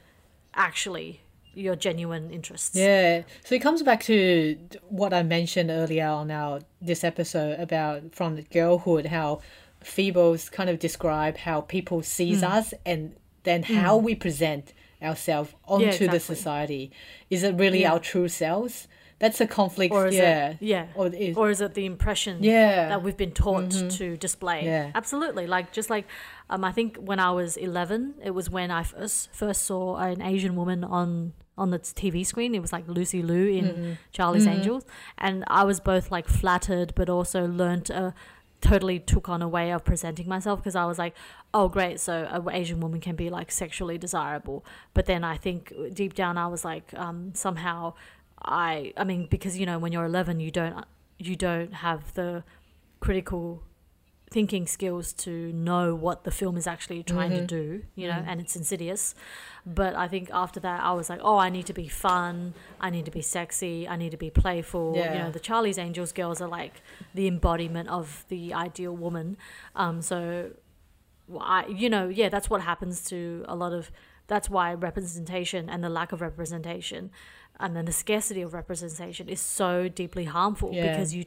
actually your genuine interests. Yeah. So it comes back to what I mentioned earlier on our this episode about from the girlhood how Febos kind of describe how people sees Mm. us and then how we present ourselves onto the exactly. society. Is it really Yeah. our true selves? That's a conflict. Or is yeah. it yeah. Or is. or is it the impression Yeah. that we've been taught to display Yeah. absolutely like just like um, i think when i was 11 it was when i first first saw an asian woman on on the TV screen. It was like Lucy Liu in Mm-hmm. Charlie's Angels, and I was both like flattered, but also learnt a totally took on a way of presenting myself because I was like, oh great, so an Asian woman can be like sexually desirable. But then I think deep down I was like, um, somehow I, I mean, because you know when you're 11, you don't you don't have the critical thinking skills to know what the film is actually trying to do, you know, and it's insidious. But I think after that, I was like, oh, I need to be fun. I need to be sexy. I need to be playful. You know, the Charlie's Angels girls are like the embodiment of the ideal woman. Um, so, well, I, you know, yeah, that's what happens to a lot of. That's why representation and the lack of representation, and then the scarcity of representation is so deeply harmful Yeah. because you,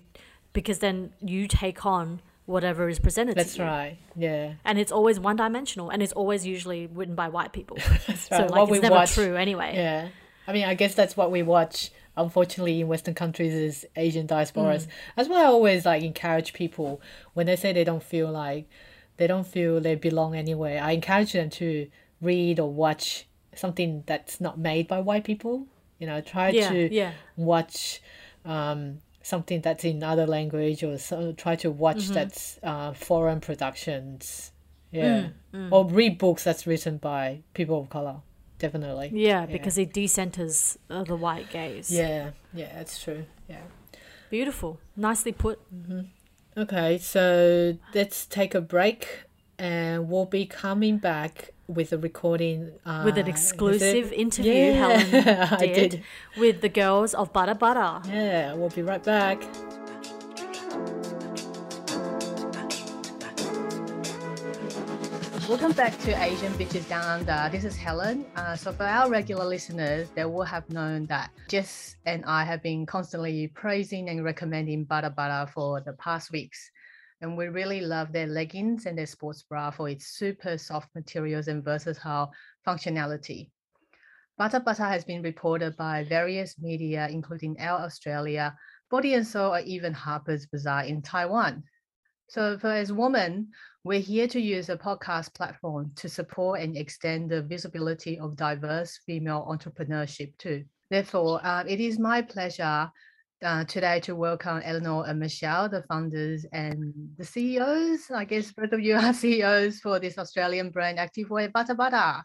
because then you take on whatever is presented That's to you. right. Yeah. And it's always one dimensional and it's always usually written by white people. (laughs) That's right. so like What it's never watch- true anyway. Yeah. I mean, I guess that's what we watch. Unfortunately, in Western countries, is Asian diasporas. That's why I always like encourage people when they say they don't feel like they don't feel they belong anywhere. I encourage them to read or watch something that's not made by white people. You know, try Yeah, to yeah. watch um, something that's in other language or so, try to watch Mm-hmm. that's uh, foreign productions. Yeah. Mm, Or read books that's written by people of color. Definitely. Yeah, because it decenters uh, the white gaze. Yeah, yeah, that's true. Yeah. Beautiful. Nicely put. Okay, so let's take a break and we'll be coming back with a recording. Uh, With an is it- exclusive interview Yeah, Helen (laughs) I did, did. with the girls of Butter Butter. Yeah, we'll be right back. Welcome back to Asian Bitches Down Under. This is Helen. Uh, so, for our regular listeners, they will have known that Jess and I have been constantly praising and recommending Butter Butter for the past weeks. And we really love their leggings and their sports bra for its super soft materials and versatile functionality. Butter Butter has been reported by various media, including Elle Australia, Body and Soul, or even Harper's Bazaar in Taiwan. So, for as women, we're here to use a podcast platform to support and extend the visibility of diverse female entrepreneurship too. Therefore, uh, it is my pleasure uh, today to welcome Eleanor and Michelle, the founders and the CEOs. I guess both of you (laughs) are CEOs for this Australian brand, Activewear Butter Butter.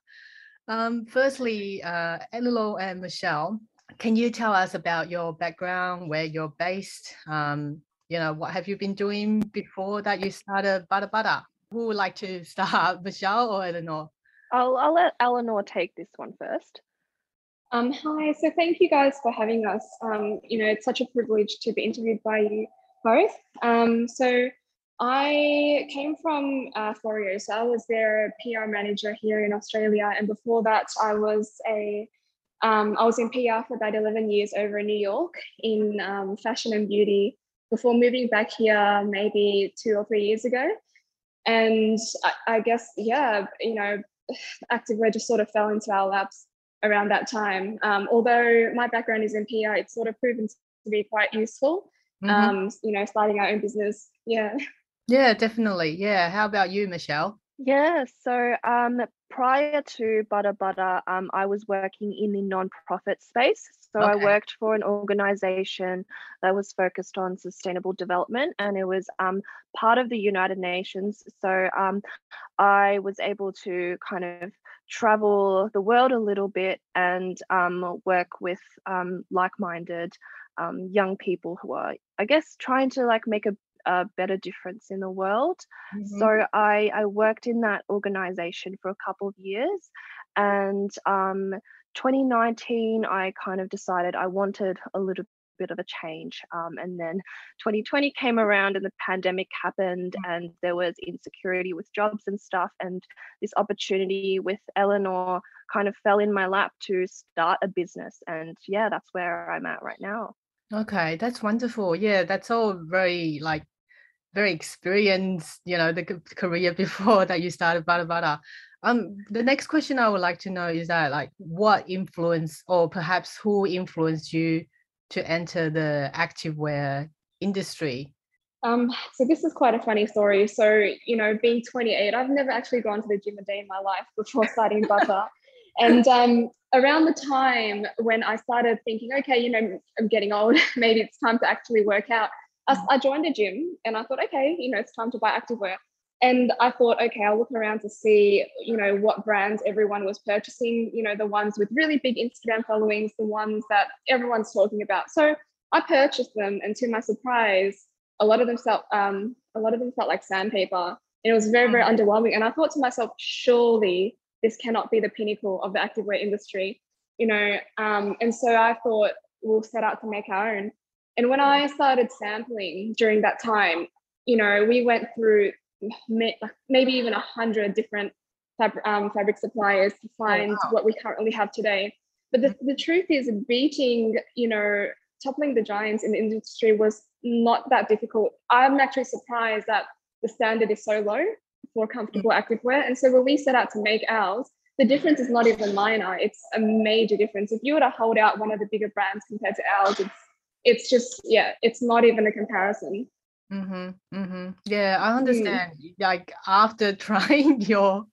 Um, firstly, uh, Eleanor and Michelle, can you tell us about your background, where you're based? Um, you know, what have you been doing before that you started Butter Butter? Who would like to (laughs) start, Michelle or Eleanor? I'll, I'll let Eleanor take this one first. Um, hi, so thank you guys for having us. Um, you know, it's such a privilege to be interviewed by you both. Um, so I came from uh, Florio, so I was their PR manager here in Australia, and before that, I was a um, I was in PR for about 11 years over in New York in um, fashion and beauty before moving back here maybe two or three years ago. And I, I guess, yeah, you know, (sighs) activewear just sort of fell into our laps around that time. Um, although my background is in PR, it's sort of proven to be quite useful. Mhm. Um, you know, starting our own business. Yeah. yeah, definitely. Yeah. How about you, Michelle? Yeah, so um, prior to Butter Butter, um, I was working in the nonprofit space. So I worked for an organization that was focused on sustainable development, and it was um, part of the United Nations. So um, I was able to kind of travel the world a little bit and um, work with um, like-minded um, young people who are, I guess, trying to like make a, a better difference in the world. Mm-hmm. So I, I worked in that organization for a couple of years. And um, 2019, I kind of decided I wanted a little bit of a change. Um, and then 2020 came around and the pandemic happened, and there was insecurity with jobs and stuff. And this opportunity with Eleanor kind of fell in my lap to start a business. And yeah, that's where I'm at right now. Okay, that's wonderful. Yeah, that's all very like very experienced, you know, the career (laughs) before that you started Butter Butter. Um, the next question I would like to know is that like what influence or perhaps who influenced you to enter the activewear industry? Um, so this is quite a funny story. So, you know, being 28, I've never actually gone to the gym a day in my life before (laughs) starting Butter. And um, around the time when I started thinking, okay, you know, I'm getting old, (laughs) maybe it's time to actually work out. I, mm. I joined a gym and I thought, okay, you know, it's time to buy activewear. And I thought, okay, I'll look around to see, you know, what brands everyone was purchasing, you know, the ones with really big Instagram followings, the ones that everyone's talking about. So I purchased them, and to my surprise, a lot of them felt um, a lot of them felt like sandpaper. And it was very, very mm. underwhelming. And I thought to myself, surely this cannot be the pinnacle of the activewear industry, you know. Um, and so I thought we'll set out to make our own. And when I started sampling during that time, you know, we went through maybe even a hundred different um, fabric suppliers to oh, find oh, wow. what we currently have today. But the, the truth is, beating, you know, toppling the giants in the industry was not that difficult. I'm actually surprised that the standard is so low for comfortable activewear. And so when we set out to make ours, the difference is not even minor. It's a major difference. If you were to hold out one of the bigger brands compared to ours, it's it's just yeah, it's not even a comparison. Mm-hmm, mm-hmm. Yeah, I understand. Mm. Like after (laughs) trying your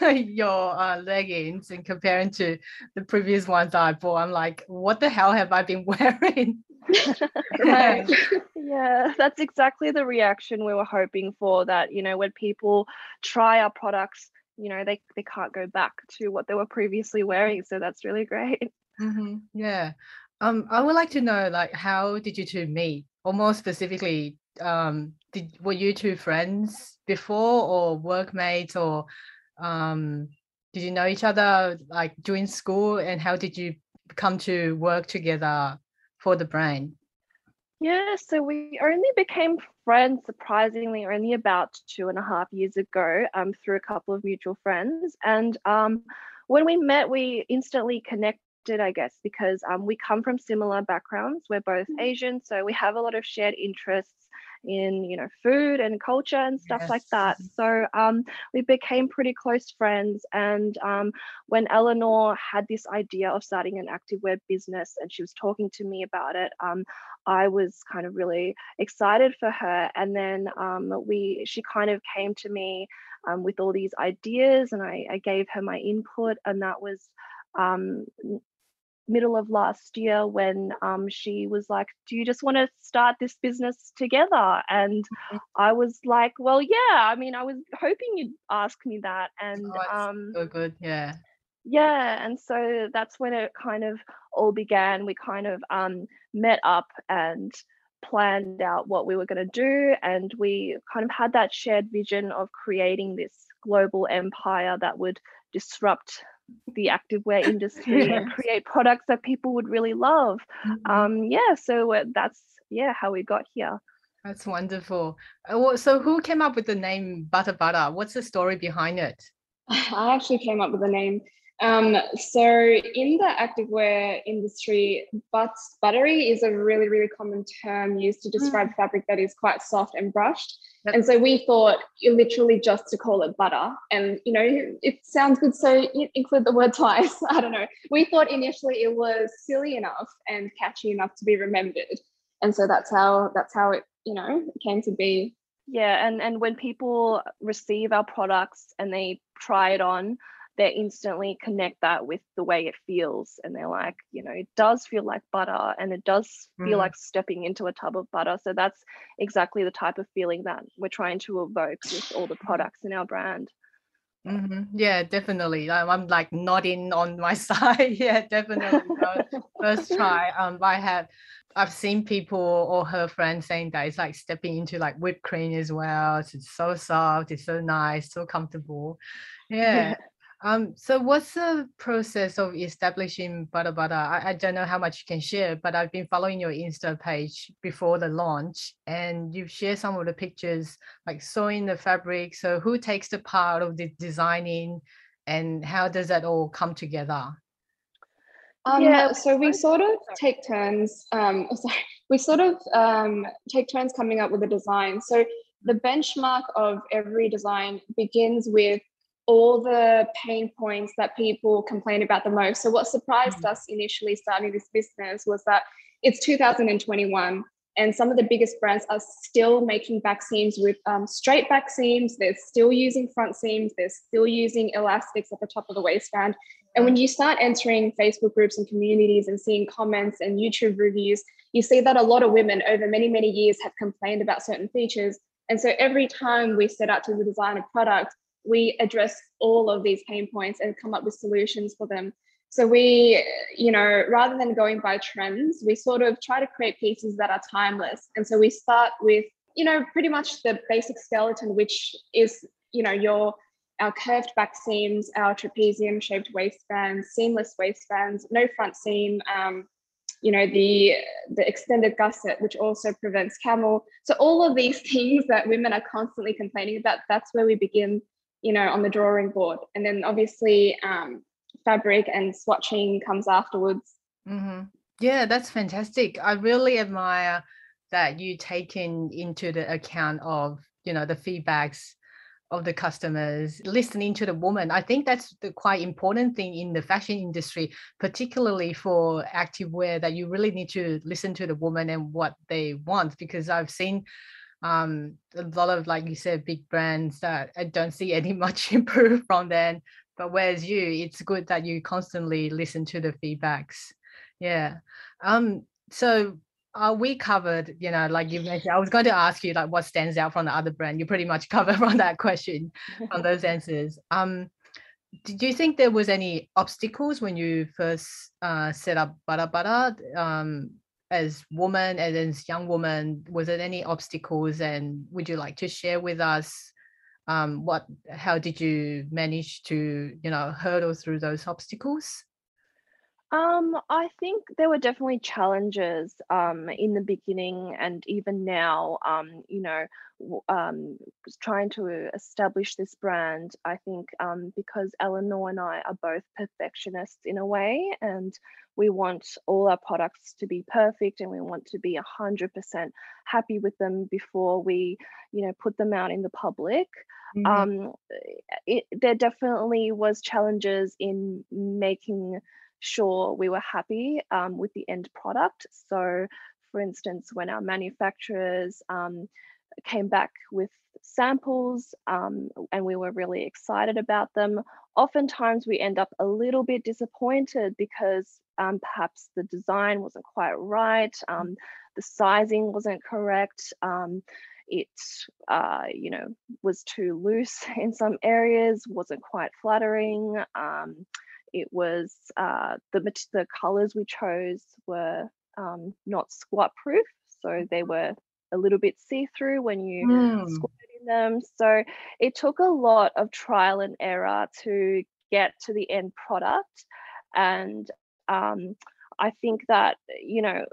your uh, leggings and comparing to the previous ones I bought, I'm like, what the hell have I been (laughs) wearing? (laughs) right. yeah, that's exactly the reaction we were hoping for. That you know, when people try our products, you know, they they can't go back to what they were previously wearing. So that's really great. Mm-hmm. Yeah. Um, I would like to know, like, how did you two meet? Or more specifically, um did were you two friends before or workmates or um did you know each other like during school and how did you come to work together for the brand yeah so we only became friends surprisingly only about two and a half years ago um, through a couple of mutual friends and um, when we met we instantly connected I guess, because um, we come from similar backgrounds. We're both mm. Asian, so we have a lot of shared interests in you know food and culture and stuff yes. like that so um, we became pretty close friends and um, when eleanor had this idea of starting an activewear business and she was talking to me about it um, i was kind of really excited for her and then um, we she kind of came to me um, with all these ideas and I, I gave her my input and that was um, middle of last year when um, she was like, Do you just want to start this business together? And mm-hmm. I was like, Well, yeah. I mean, I was hoping you'd ask me that. And oh, um, so good. Yeah. Yeah. And so that's when it kind of all began. We kind of um, met up and planned out what we were going to do. And we kind of had that shared vision of creating this global empire that would disrupt the activewear (laughs) industry and create products that people would really love. Mm-hmm. Um, yeah, so uh, that's yeah how we got here. That's wonderful. Uh, so who came up with the name Butter Butter? What's the story behind it? (laughs) I actually came up with the name. Um, so in the activewear industry, but buttery is a really, really common term used to describe mm. fabric that is quite soft and brushed. Yep. And so we thought literally just to call it butter. And, you know, it sounds good. So include the word twice. (laughs) I don't know. We thought initially it was silly enough and catchy enough to be remembered. And so that's how, that's how it, you know, came to be. Yeah. And, and when people receive our products and they try it on, they instantly connect that with the way it feels and they're like you know it does feel like butter and it does feel mm. like stepping into a tub of butter so that's exactly the type of feeling that we're trying to evoke with all the products in our brand mm-hmm. yeah definitely I'm, I'm, like nodding on my (laughs) side yeah definitely (laughs) first try um i have I've seen people or her friends saying that it's like stepping into like whipped cream as well. It's so soft, it's so nice, so comfortable. (laughs) Yeah. Yeah. Um, so what's the process of establishing Butter Butter? I, I don't know how much you can share, but I've been following your Insta page before the launch and you've shared some of the pictures like sewing the fabric. So who takes the part of the designing and how does that all come together? Um, yeah, so we sort of take turns. Um, (laughs) sorry, we sort of um, take turns coming up with a design. So the benchmark of every design begins with all the pain points that people complain about the most. So, what surprised mm-hmm. us initially starting this business was that it's 2021 And some of the biggest brands are still making back seams with um, straight back seams. They're still using front seams. They're still using elastics at the top of the waistband. And when you start entering Facebook groups and communities and seeing comments and YouTube reviews, you see that a lot of women over many, many years have complained about certain features. And so every time we set out to design a product, we address all of these pain points and come up with solutions for them. So we, you know, rather than going by trends, we sort of try to create pieces that are timeless. And so we start with, you know, pretty much the basic skeleton, which is, you know, your our curved back seams, our trapezium shaped waistbands, seamless waistbands, no front seam, um, you know, the the extended gusset, which also prevents camel. So all of these (laughs) things that women are constantly complaining about, that's where we begin, you know, on the drawing board. And then obviously um, fabric and swatching comes afterwards. Mm-hmm. Yeah, that's fantastic. I really admire that you taken into the account of you know the feedbacks of the customers listening to the woman i think that's the quite important thing in the fashion industry particularly for active wear that you really need to listen to the woman and what they want because i've seen um, a lot of like you said big brands that i don't see any (laughs) much improve from them but whereas you it's good that you constantly listen to the feedbacks. Yeah. Um so uh, we covered you know like you mentioned i was going to ask you like what stands out from the other brand. You pretty much (laughs) covered from that question from (laughs) those answers. Um did you think there was any obstacles when you first uh, set up Butter Butter um, as woman and as young woman? Was there any obstacles, and would you like to share with us um, what how did you manage to you know hurdle through those obstacles um, I think there were definitely challenges um, in the beginning and even now. Um, you know, um, trying to establish this brand. I think um, because Eleanor and I are both perfectionists in a way, and we want all our products to be perfect, and we want to be a hundred percent happy with them before we, you know, put them out in the public. Mm-hmm. Um, it, there definitely was challenges in making sure we were happy um, with the end product. So, for instance, when our manufacturers um, came back with samples um, and we were really excited about them, oftentimes we end up a little bit disappointed because um, perhaps the design wasn't quite right, um, the sizing wasn't correct. Um, it uh, you know was too loose (laughs) in some areas wasn't quite flattering um, it was uh, the the colors we chose were um, not squat proof, so they were a little bit see through when you mm. squatted in them. So it took a lot of trial and error to get to the end product, and um, I think that you know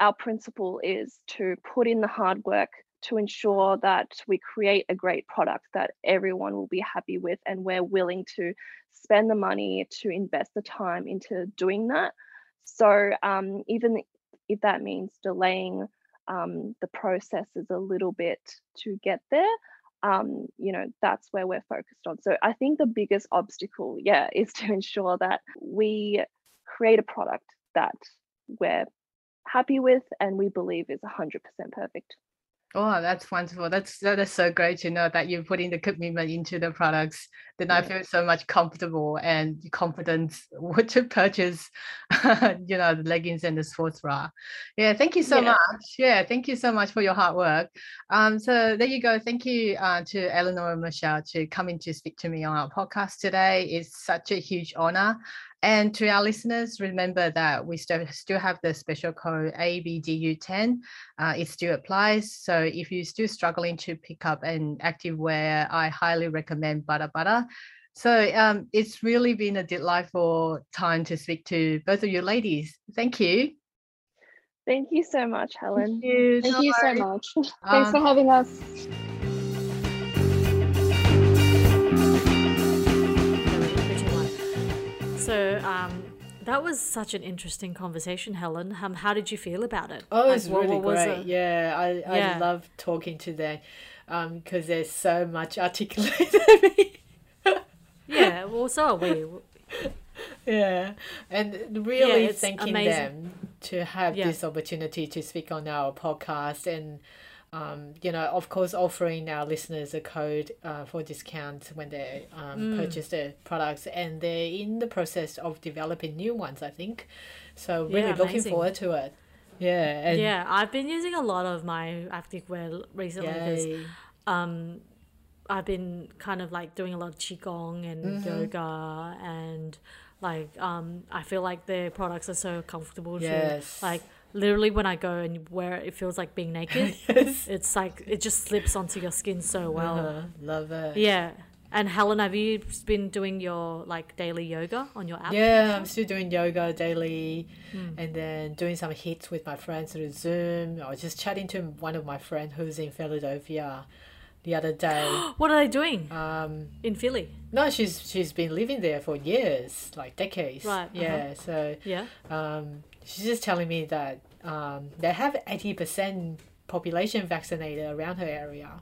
our principle is to put in the hard work to ensure that we create a great product that everyone will be happy with and we're willing to spend the money to invest the time into doing that. So um, even if that means delaying um, the processes a little bit to get there um, you know that's where we're focused on. So i think the biggest obstacle yeah is to (laughs) ensure that we create a product that we're happy with and we believe is 100% perfect Oh, that's wonderful. That's that is so great to know that you're putting the commitment into the products. Then yeah. I feel so much comfortable and confidence (laughs) to purchase, (laughs) you know, the leggings and the sports bra. Yeah, thank you so yeah. much. Yeah, thank you so much for your hard work. Um, so there you go. Thank you uh, to Eleanor and Michelle to come in to speak to me on our podcast today. It's such a huge honor. And to our listeners, remember that we still, still have the special code ABDU10. Uh, it still applies. So if you're still struggling to pick up an active wear, I highly recommend Butter Butter. So um, it's really been a delightful time to speak to both of you ladies. Thank you. Thank you so much, Helen. Thank you, Thank you so much. (laughs) Thanks um, for having us. So um, that was such an interesting conversation, Helen. Um, how did you feel about it? Oh, it was like, really what, what great. Was yeah, I, yeah. I love talking to them because um, they're so much articulated (laughs) yeah, well, so are we. Yeah, and really yeah, thanking amazing. them to have Yeah. this opportunity to speak on our podcast and um, you know, of course, offering our listeners a code uh, for discount when they um, Mm. purchase their products, and they're in the process of developing new ones. I think, so really Yeah, looking forward to it. Yeah, and yeah, I've been using a lot of my activewear recently because um, I've been kind of like doing a lot of qigong and Mm-hmm. yoga and like um, I feel like their products are so comfortable. to- like literally when I go and wear it, it feels like being (laughs) naked. yes. it's like it just slips onto your skin so well. Uh-huh. Love it. Yeah. And Helen, have you been doing your like daily yoga on your app? Yeah, I'm still doing yoga daily Hmm. and then doing some hits with my friends through Zoom. I was just chatting to one of my friends who's in Philadelphia the other day. (gasps) What are they doing Um, in Philly? no, she's she's been living there for years, like decades. Right, uh-huh. Yeah. So Yeah. um, she's just telling me that um, they have eighty percent population vaccinated around her area,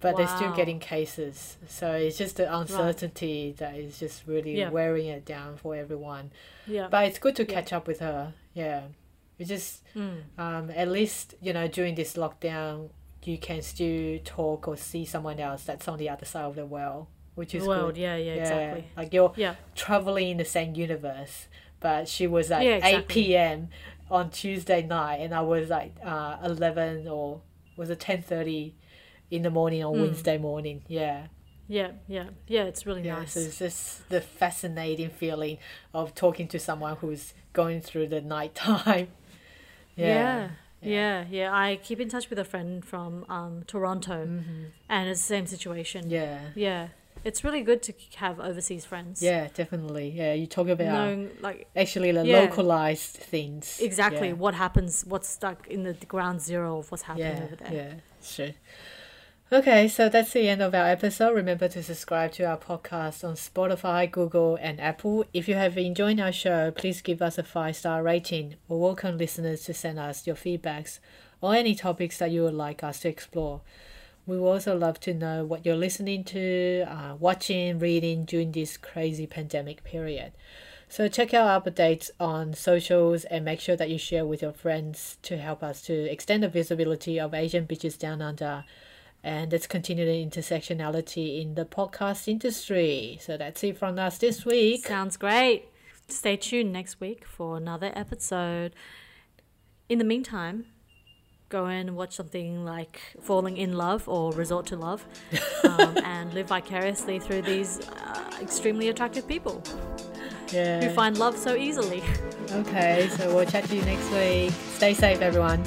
but they're still getting cases. So it's just the uncertainty that is just really Yeah. wearing it down for everyone. Yeah. But it's good to Yeah. catch up with her. Yeah, we just Mm. um, at least you know during this lockdown, you can still talk or see someone else that's on the other side of the world, which is World. good. Yeah, yeah, exactly. Like you're Yeah. traveling in the same universe, but she was at Yeah, eight p.m. on Tuesday night, and I was like uh, eleven or was it ten thirty in the morning on Mm. Wednesday morning. Yeah. Yeah, yeah, yeah. It's really Yeah, nice. so it's just the fascinating feeling of talking to someone who's going through the night time. (laughs) Yeah. Yeah, yeah. I keep in touch with a friend from um, Toronto, Mm-hmm. and it's the same situation. Yeah. Yeah. It's really good to have overseas friends. Yeah, definitely. Yeah, you talk about Knowing, like, actually the Yeah. localized things. exactly Yeah. what happens, what's stuck in the ground zero of what's happening Yeah, over there. yeah, sure. Okay, so that's the end of our episode. Remember to subscribe to our podcast on Spotify, Google, and Apple. If you have enjoyed our show, please give us a five star rating. We welcome listeners to send us your feedbacks or any topics that you would like us to explore. We would also love to know what you're listening to, uh, watching, reading during this crazy pandemic period. So check out our updates on socials and make sure that you share with your friends to help us to extend the visibility of Asian Bitches Down Under. And let's continue the intersectionality in the podcast industry. So that's it from us this week. Sounds great. Stay tuned next week for another episode. In the meantime, go and watch something like Falling Inn Love or Resort to Love (laughs) um, and live vicariously through these uh, extremely attractive people Yeah. who find love so easily. Okay, so we'll chat to you next week. Stay safe, everyone.